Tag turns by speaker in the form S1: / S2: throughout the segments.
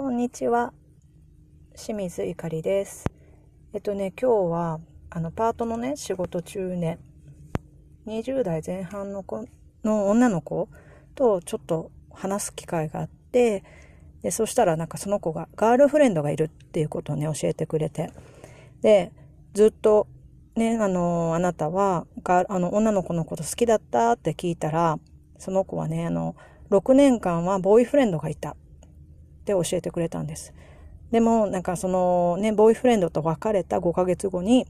S1: こんにちは。清水ゆかりです。えっとね、今日は、あの、パートのね、仕事中ね、20代前半の子の女の子とちょっと話す機会があって、で、そしたらなんかその子がガールフレンドがいるっていうことをね、教えてくれて。で、ずっと、ね、あの、あなたは、があの、女の子のこと好きだったって聞いたら、その子はね、あの、6年間はボーイフレンドがいたて教えてくれたんです。でも、なんかそのね、ボーイフレンドと別れた5ヶ月後に、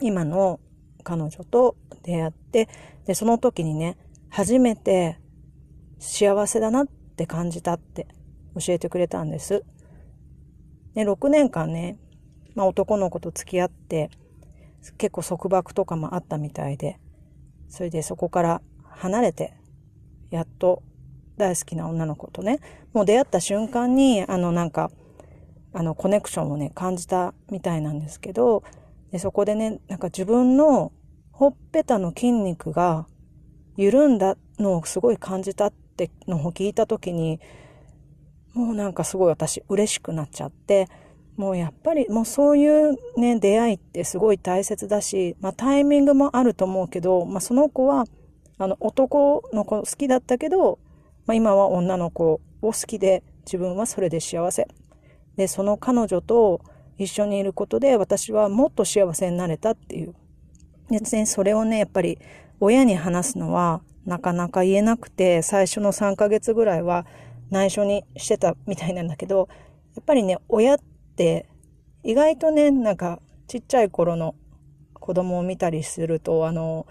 S1: 今の彼女と出会って、で、その時にね、初めて幸せだなって感じたって教えてくれたんです。で、6年間ね、まあ男の子と付き合って、結構束縛とかもあったみたいで、それでそこから離れて、やっと大好きな女の子とね、もう出会った瞬間に、あのなんか、あのコネクションをね、感じたみたいなんですけど、でそこでね、なんか自分のほっぺたの筋肉が緩んだのをすごい感じたってのを聞いた時に、もうなんかすごい私嬉しくなっちゃって、もうやっぱりもうそういうね、出会いってすごい大切だし、まあタイミングもあると思うけど、まあその子は、あの男の子好きだったけど、まあ今は女の子を好きで自分はそれで幸せ。で、その彼女と一緒にいることで私はもっと幸せになれたっていう。で、ね、それをね、やっぱり親に話すのはなかなか言えなくて、最初の3ヶ月ぐらいは内緒にしてたみたいなんだけど、やっぱりね、親って意外とね、なんかちっちゃい頃の子供を見たりすると、あの、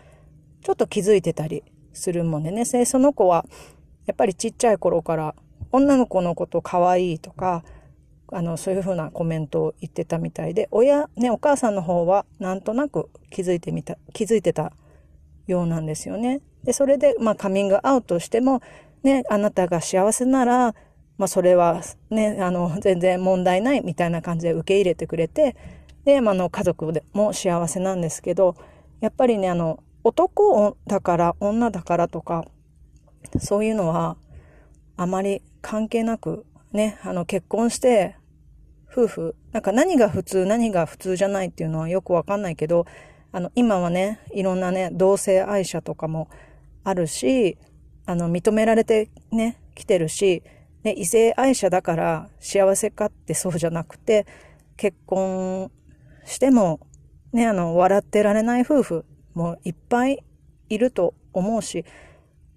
S1: ちょっと気づいてたりするもんでね、その子はやっぱりちっちゃい頃から女の子のこと可愛いとか、あの、そういうふうなコメントを言ってたみたいで、親、ね、お母さんの方はなんとなく気づいてみた、気づいてたようなんですよね。で、それで、まあ、カミングアウトしても、ね、あなたが幸せなら、まあ、それはね、あの、全然問題ないみたいな感じで受け入れてくれて、で、まあ、の、家族でも幸せなんですけど、やっぱりね、あの、男だから、女だからとか、そういうのは、あまり関係なく、ね、あの、結婚して、夫婦、なんか何が普通、何が普通じゃないっていうのはよくわかんないけど、あの、今はね、いろんなね、同性愛者とかもあるし、あの、認められてね、来てるし、ね、異性愛者だから幸せかってそうじゃなくて、結婚しても、ね、あの、笑ってられない夫婦もいっぱいいると思うし、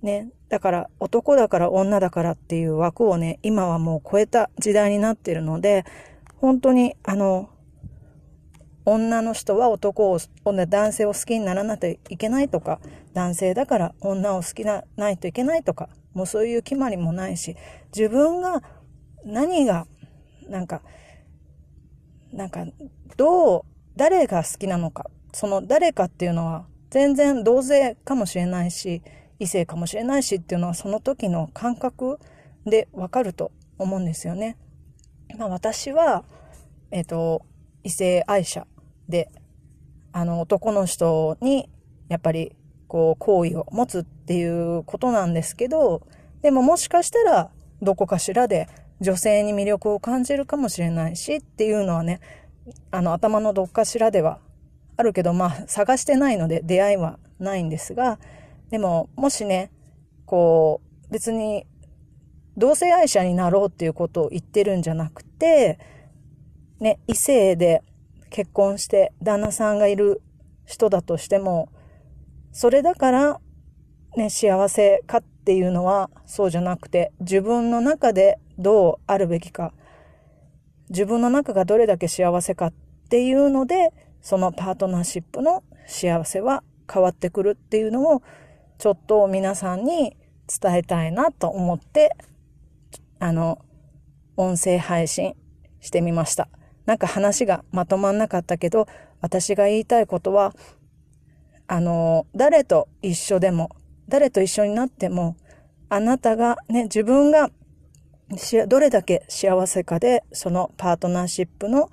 S1: ね、だから男だから女だからっていう枠をね、今はもう超えた時代になってるので、本当にあの、女の人は男を、男性を好きにならないといけないとか、男性だから女を好きなないといけないとか、もうそういう決まりもないし、自分が何が、なんか、なんか、どう、誰が好きなのか、その誰かっていうのは全然同性かもしれないし、異性かもしれないしっていうのはその時の感覚でわかると思うんですよね。まあ私は、えっ、と、異性愛者で、あの男の人にやっぱりこう好意を持つっていうことなんですけど、でももしかしたらどこかしらで女性に魅力を感じるかもしれないしっていうのはね、あの頭のどっかしらではあるけど、まあ探してないので出会いはないんですが、でももしね、こう別に同性愛者になろうっていうことを言ってるんじゃなくて、ね、異性で結婚して旦那さんがいる人だとしても、それだからね、幸せかっていうのはそうじゃなくて、自分の中でどうあるべきか、自分の中がどれだけ幸せかっていうので、そのパートナーシップの幸せは変わってくるっていうのを、ちょっと皆さんに伝えたいなと思って、あの、音声配信してみました。なんか話がまとまんなかったけど、私が言いたいことは、あの、誰と一緒でも、誰と一緒になっても、あなたがね、自分がどれだけ幸せかで、そのパートナーシップの、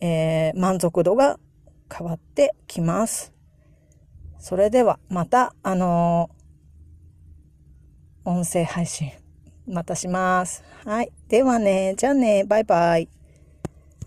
S1: えー、満足度が変わってきます。それではまた、あのー、音声配信またします。はい。ではね、じゃあね、バイバイ。